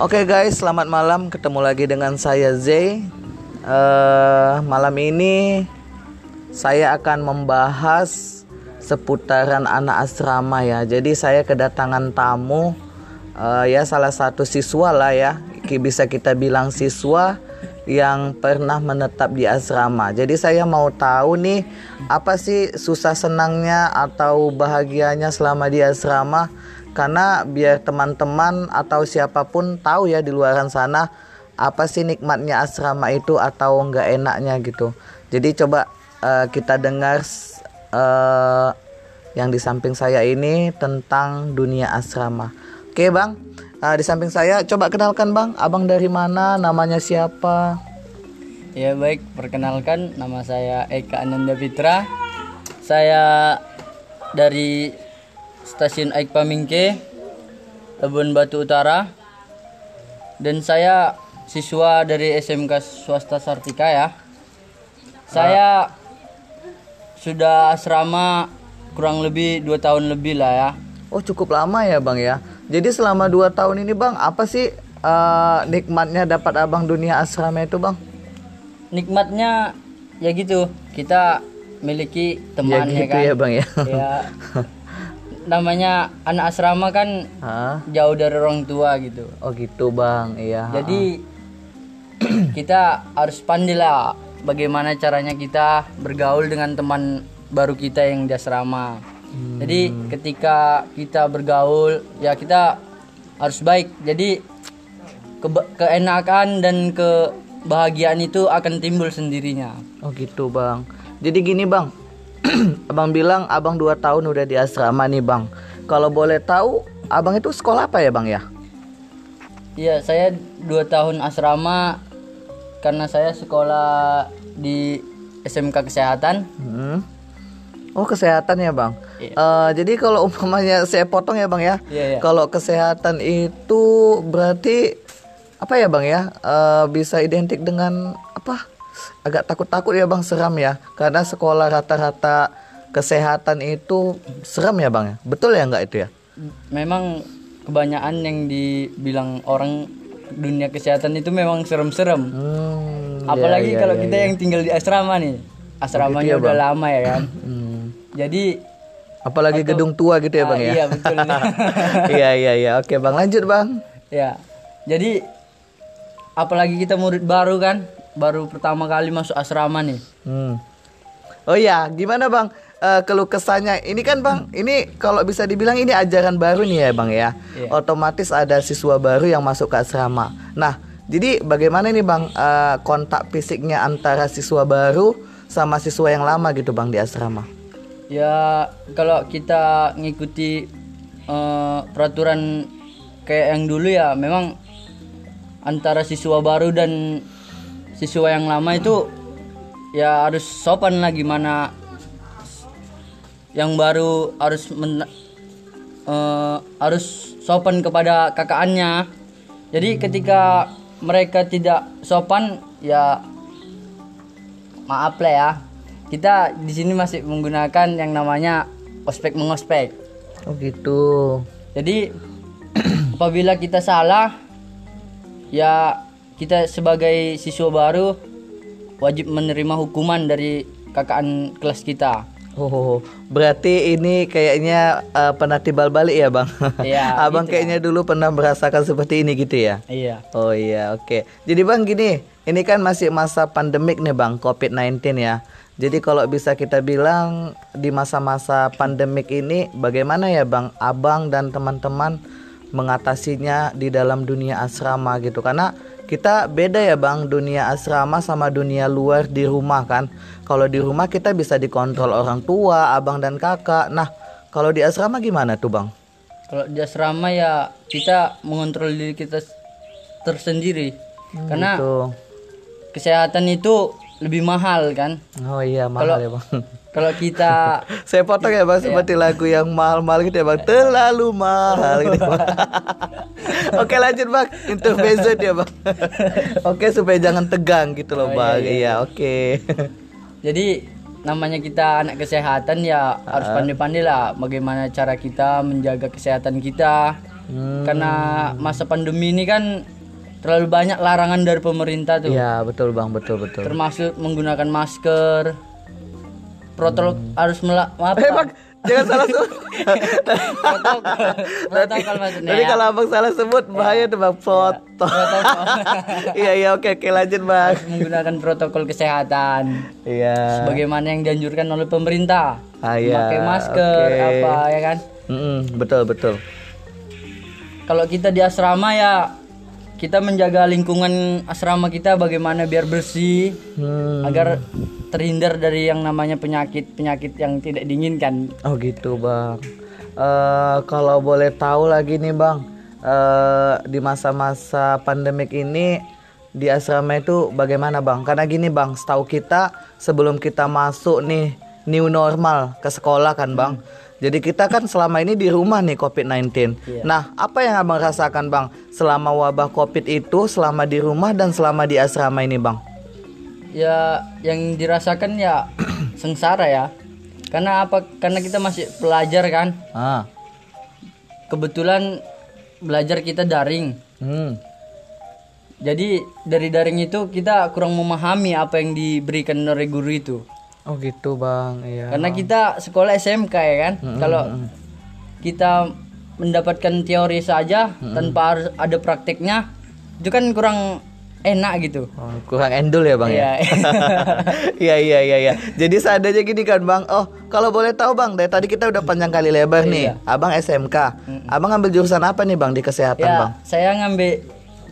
Oke guys, selamat malam. Ketemu lagi dengan saya Zay. Eh, malam ini saya akan membahas seputaran anak asrama ya. Jadi saya kedatangan tamu eh, ya salah satu siswa lah ya. Bisa kita bilang siswa yang pernah menetap di asrama. Jadi saya mau tahu nih apa sih susah senangnya atau bahagianya selama di asrama karena biar teman-teman atau siapa pun tahu ya di luaran sana apa sih nikmatnya asrama itu atau enggak enaknya gitu. Jadi coba eh, kita dengar eh, yang di samping saya ini tentang dunia asrama. Oke bang, Eh, di samping saya coba kenalkan bang, abang dari mana, namanya siapa? Ya baik, perkenalkan nama saya Eka Ananda Fitra. Saya dari stasiun Aik Pamingke, Labuan Batu Utara. Dan saya siswa dari SMK Swasta Sartika ya. Saya sudah asrama kurang lebih dua tahun lebih lah ya. Oh cukup lama ya bang ya. Jadi selama dua tahun ini bang, apa sih eh, nikmatnya dapat abang dunia asrama itu bang? Nikmatnya ya gitu, kita miliki teman ya gitu kan. ya bang ya. ya namanya anak asrama kan Hah? jauh dari orang tua gitu. Oh gitu bang, iya. jadi kita harus pandai lah bagaimana caranya kita bergaul dengan teman baru kita yang di asrama. Jadi ketika kita bergaul ya kita harus baik. Jadi keba- keenakan dan kebahagiaan itu akan timbul sendirinya. Oh gitu bang. Jadi gini bang, abang bilang abang dua tahun udah di asrama nih bang. Kalau boleh tahu, abang itu sekolah apa ya bang ya? Iya, saya dua tahun asrama karena saya sekolah di SMK Kesehatan. Hmm. Oh kesehatan ya bang. Iya. Eh, jadi kalau umpamanya saya potong ya bang ya. Iya, iya. Kalau kesehatan itu berarti apa ya bang ya? Eh, bisa identik dengan apa? Agak takut-takut ya bang, seram ya. Karena sekolah rata-rata kesehatan itu seram ya bang ya. Betul ya nggak itu ya? Memang kebanyakan yang dibilang orang dunia kesehatan itu memang serem-serem. Hmm, Apalagi ya, ya, kalau ya, kita ya. yang tinggal di asrama nih. Asramanya udah lama ya kan. Hmm. Jadi Apalagi gedung tua gitu ya ah, bang ya? Iya, betul. Iya iya iya. Oke bang lanjut bang. ya. Jadi apalagi kita murid baru kan, baru pertama kali masuk asrama nih. Hmm. Oh iya, gimana bang? Eh, keluh kesahnya ini kan bang, ini kalau bisa dibilang ini ajaran baru nih ya bang ya. Iya. Otomatis ada siswa baru yang masuk ke asrama. Nah, jadi bagaimana nih bang eh, kontak fisiknya antara siswa baru sama siswa yang lama gitu bang di asrama? Ya kalau kita ngikuti eh, peraturan kayak yang dulu ya memang antara siswa baru dan siswa yang lama itu ya harus sopan lah gimana yang baru harus men- eh, harus sopan kepada kakaannya. Jadi ketika mereka tidak sopan ya maaf lah ya kita di sini masih menggunakan yang namanya ospek mengospek Oh gitu. jadi apabila kita salah ya kita sebagai siswa baru wajib menerima hukuman dari kakaan kelas kita Oh, berarti ini kayaknya eh, pernah timbal balik ya bang? Iya, Abang gitu kayaknya dulu pernah merasakan seperti ini gitu ya? iya Oh iya, oke. Jadi Bang gini, ini kan masih masa pandemik nih Bang, COVID-19 ya. Jadi kalau bisa kita bilang di masa-masa pandemik ini bagaimana ya Bang, Abang dan teman-teman mengatasinya di dalam dunia asrama gitu. Karena kita beda ya Bang, dunia asrama sama dunia luar di rumah kan. Kalau di rumah kita bisa dikontrol orang tua, abang dan kakak. Nah, kalau di asrama gimana tuh Bang? kalau di asrama ya kita mengontrol diri kita tersendiri karena Gitu. kesehatan itu lebih mahal kan Oh iya, mahal ya Bang. kalau kita Saya potong ya bang seperti lagu yang mahal-mahal gitu ya bang Terlalu mahal gitu bang Oke lanjut bang Intermezzo ya bang Oke supaya jangan tegang gitu loh bang Iya oke Jadi namanya kita anak kesehatan ya harus pandai-pandai lah bagaimana cara kita menjaga kesehatan kita Hmm. Karena masa pandemi ini kan terlalu banyak larangan dari pemerintah tuh. Iya betul bang betul betul. Termasuk menggunakan masker. Protokol harus melak apa? Eh bang jangan salah sebut. protokol. Maksudnya. Tadi ya. kalau abang salah sebut bahaya tuh bang foto. Protokol. Iya iya oke oke lanjut bang. menggunakan protokol kesehatan Iya. sebagaimana yang dianjurkan oleh pemerintah. Ah, iya, Pakai masker oke. apa ya kan? Betul betul. Kalau kita di asrama ya kita menjaga lingkungan asrama kita bagaimana biar bersih Hmm. agar terhindar dari yang namanya penyakit-penyakit yang tidak diinginkan. Oh gitu bang. Eh kalau boleh tahu lagi nih bang, eh di masa-masa pandemik ini di asrama itu bagaimana bang? Karena gini bang, setahu kita sebelum kita masuk nih new normal ke sekolah kan bang. Jadi kita kan selama ini di rumah nih COVID-19. Nah, apa yang abang rasakan bang selama wabah COVID itu, selama di rumah dan selama di asrama ini bang? Ya yang dirasakan ya sengsara ya. Karena apa? Karena kita masih pelajar kan. Ah, Kebetulan belajar kita daring. hmm. Jadi dari daring itu kita kurang memahami apa yang diberikan oleh guru itu. Oh gitu bang, iya. Karena kita sekolah SMK ya kan. Kalau kita mendapatkan teori saja tanpa harus ada prakteknya, itu kan kurang enak gitu. Oh, kurang endul ya bang ya? Iya. Iya iya iya iya. Jadi seadanya gini kan bang. Oh kalau boleh tahu bang, dari tadi kita udah panjang kali lebar nih. Abang SMK. Abang ngambil jurusan apa nih bang di kesehatan ya, bang? saya ngambil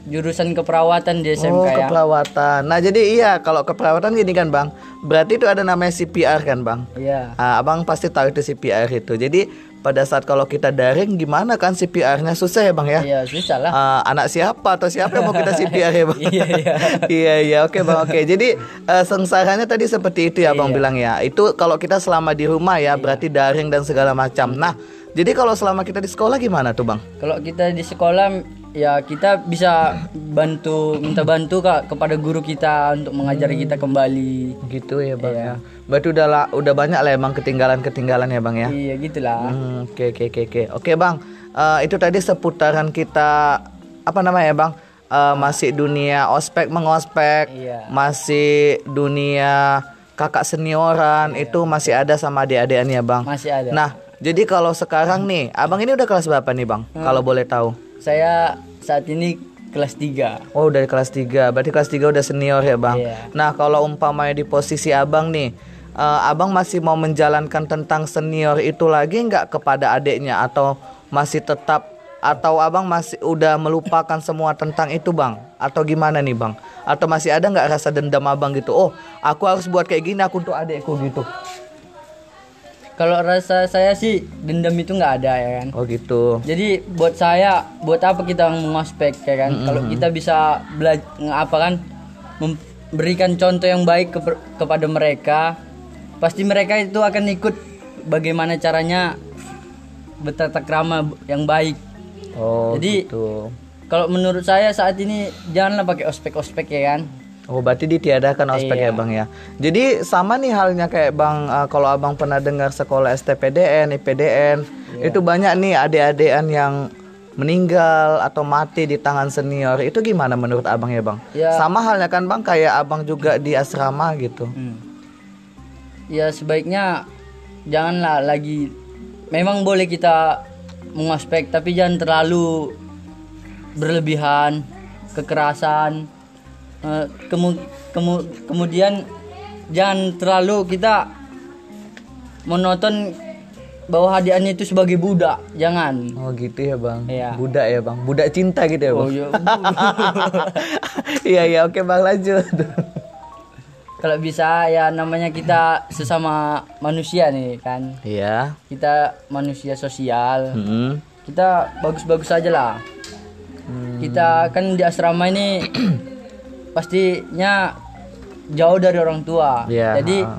jurusan keperawatan di SMK oh ya. keperawatan. Nah jadi iya kalau keperawatan gini kan bang. Berarti itu ada namanya CPR kan bang? Iya. Ah, abang pasti tahu itu CPR itu. Jadi pada saat kalau kita daring gimana kan CPR-nya susah ya bang ya? Iya, susah lah. Ah, anak siapa atau siapa yang mau kita CPR ya bang? Iya, iya. iya iya oke bang oke. Jadi eh, sengsaranya tadi seperti itu ya Iya. bang bilang ya. Itu kalau kita selama di rumah ya berarti daring dan segala macam. Nah jadi kalau selama kita di sekolah gimana tuh bang? Kalau kita di sekolah ya kita bisa bantu minta bantu kak kepada guru kita untuk mengajari kita kembali. Gitu ya bang Iya. ya. Berarti udah lah, udah banyak lah emang ketinggalan ketinggalan ya bang ya. Iya gitulah. Hmm, Oke oke oke oke oke bang. Eh, itu tadi seputaran kita apa namanya bang? Eh, masih dunia ospek mengospek, Iya. masih dunia kakak senioran itu masih ada sama adik-adikannya bang. Masih ada. Nah jadi kalau sekarang nih, abang ini udah kelas berapa nih bang? Hmm. Kalau boleh tahu? Saya saat ini kelas 3. Oh dari kelas 3 Berarti kelas 3 udah senior ya bang? Iya. Nah kalau umpamanya di posisi abang nih eh, Abang masih mau menjalankan tentang senior itu lagi nggak kepada adiknya? Atau masih tetap Atau abang masih udah melupakan semua tentang itu bang? Atau gimana nih bang? Atau masih ada nggak rasa dendam abang gitu? Oh aku harus buat kayak gini aku untuk adikku gitu Kalau rasa saya sih dendam itu nggak ada ya kan. Oh gitu Jadi buat saya, buat apa kita mengospek ya kan? Kalau kita bisa belajar apa kan, memberikan contoh yang baik ke- kepada mereka, pasti mereka itu akan ikut bagaimana caranya bertata krama yang baik. Oh Jadi- gitu Kalau menurut saya saat ini janganlah pakai ospek-ospek ya kan? Oh berarti ditiadakan ospek ya Iya. bang ya. Jadi sama nih halnya kayak bang uh, kalau abang pernah dengar sekolah STPDN, IPDN Iya. itu banyak nih adik-adikan yang meninggal atau mati di tangan senior. Itu gimana menurut abang ya bang? Ya. Sama halnya kan bang kayak abang juga di asrama gitu. Hmm. Ya sebaiknya janganlah lagi memang boleh kita mengospek tapi jangan terlalu berlebihan kekerasan Eh, kemu- kemu- kemudian jangan terlalu kita menonton bahwa hadiahnya itu sebagai budak jangan Oh gitu ya bang. Iya. Budak ya bang. Budak cinta gitu ya bang. oh, iya. Iya iya oke bang lanjut. kalau bisa ya namanya kita sesama manusia nih kan Iya. kita manusia sosial Mm-mm. kita bagus-bagus aja lah kita kan di asrama ini pastinya jauh dari orang tua Iya, jadi ha.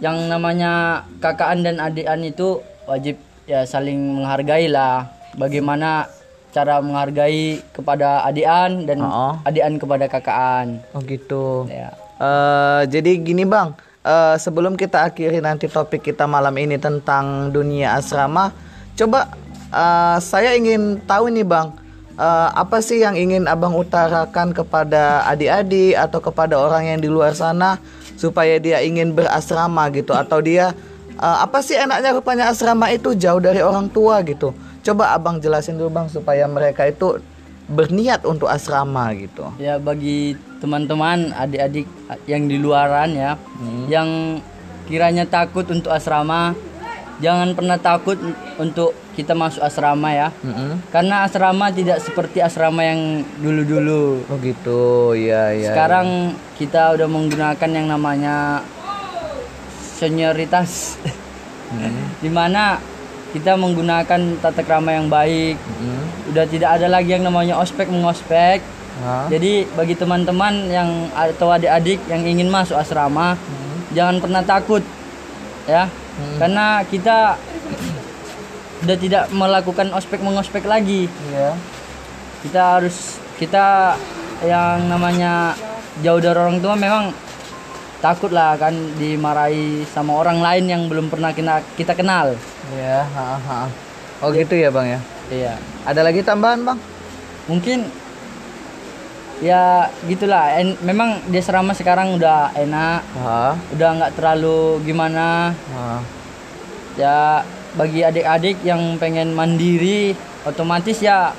yang namanya kakaan dan adikan itu wajib ya saling menghargai lah bagaimana cara menghargai kepada adian dan Ha. adian kepada kakaan Oh gitu. ya Eh, jadi gini bang, eh, sebelum kita akhiri nanti topik kita malam ini tentang dunia asrama, coba eh, saya ingin tahu nih bang, eh, apa sih yang ingin abang utarakan kepada adik-adik atau kepada orang yang di luar sana supaya dia ingin berasrama gitu atau dia eh, apa sih enaknya rupanya asrama itu jauh dari orang tua gitu. Coba abang jelasin dulu bang supaya mereka itu berniat untuk asrama gitu. Ya bagi teman-teman adik-adik yang di luaran ya, yang kiranya takut untuk asrama, jangan pernah takut untuk kita masuk asrama ya. Mm-mm. Karena asrama tidak seperti asrama yang dulu-dulu. Oh gitu, ya ya. Sekarang kita udah menggunakan yang namanya senioritas. Di mana kita menggunakan tata krama yang baik. Mm-mm. Udah tidak ada lagi yang namanya ospek mengospek. Hah? Jadi bagi teman-teman yang atau adik-adik yang ingin masuk asrama, jangan pernah takut, ya, karena kita udah tidak melakukan ospek mengospek lagi. Iya. Kita harus kita yang namanya jauh dari orang tua memang takut lah kan dimarahi sama orang lain yang belum pernah kita kita kenal. Iya, ha, ha. Oh gitu ya bang ya. Iya, Ada lagi tambahan bang? mungkin ya gitulah. En- memang di asrama sekarang udah enak. Ha, udah nggak terlalu gimana ha. ya bagi adik-adik yang pengen mandiri otomatis ya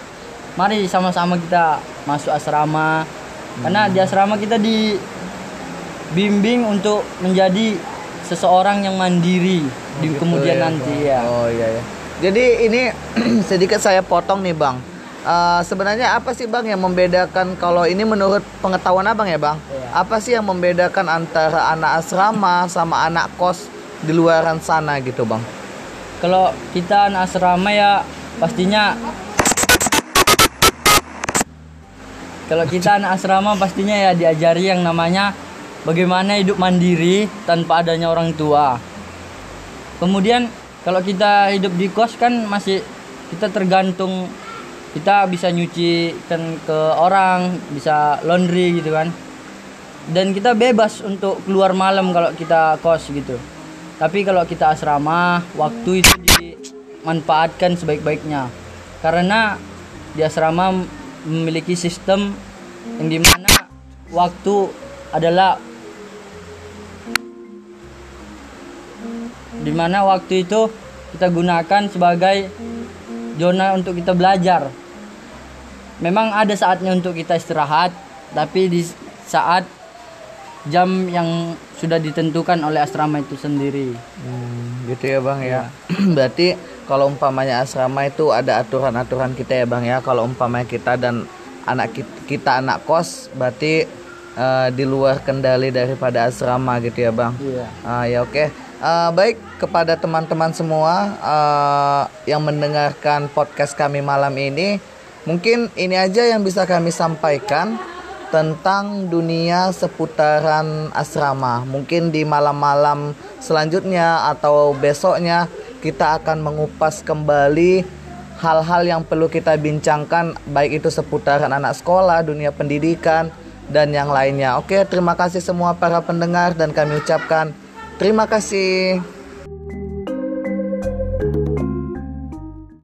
mari sama-sama kita masuk asrama karena di asrama kita dibimbing untuk menjadi seseorang yang mandiri di kemudian ya, nanti Bang. ya Oh iya ya. Jadi ini sedikit saya potong nih bang. Eh, sebenarnya apa sih bang yang membedakan kalau ini menurut pengetahuan abang ya bang? Iya. Apa sih yang membedakan antara anak asrama sama anak kos di luaran sana gitu bang? Kalau kita anak asrama ya pastinya kalau kita anak asrama pastinya ya diajari yang namanya bagaimana hidup mandiri tanpa adanya orang tua. Kemudian kalau kita hidup di kos kan masih kita tergantung kita bisa nyuci kan ke orang, bisa laundry gitu kan. Dan kita bebas untuk keluar malam kalau kita kos gitu. Tapi kalau kita asrama, waktu itu dimanfaatkan sebaik-baiknya. Karena di asrama memiliki sistem yang di mana waktu adalah di mana waktu itu kita gunakan sebagai zona untuk kita belajar. Memang ada saatnya untuk kita istirahat, tapi di saat jam yang sudah ditentukan oleh asrama itu sendiri. Hmm, gitu ya bang ya. Berarti kalau umpamanya asrama itu ada aturan-aturan kita ya bang ya. Kalau umpamanya kita dan anak kita, kita anak kos, berarti eh, di luar kendali daripada asrama gitu ya bang. Iya. Ah, ya oke. Eh, baik kepada teman-teman semua eh, yang mendengarkan podcast kami malam ini, mungkin ini aja yang bisa kami sampaikan tentang dunia seputaran asrama. Mungkin di malam-malam selanjutnya atau besoknya kita akan mengupas kembali hal-hal yang perlu kita bincangkan baik itu seputaran anak sekolah, dunia pendidikan dan yang lainnya. Oke, terima kasih semua para pendengar dan kami ucapkan terima kasih.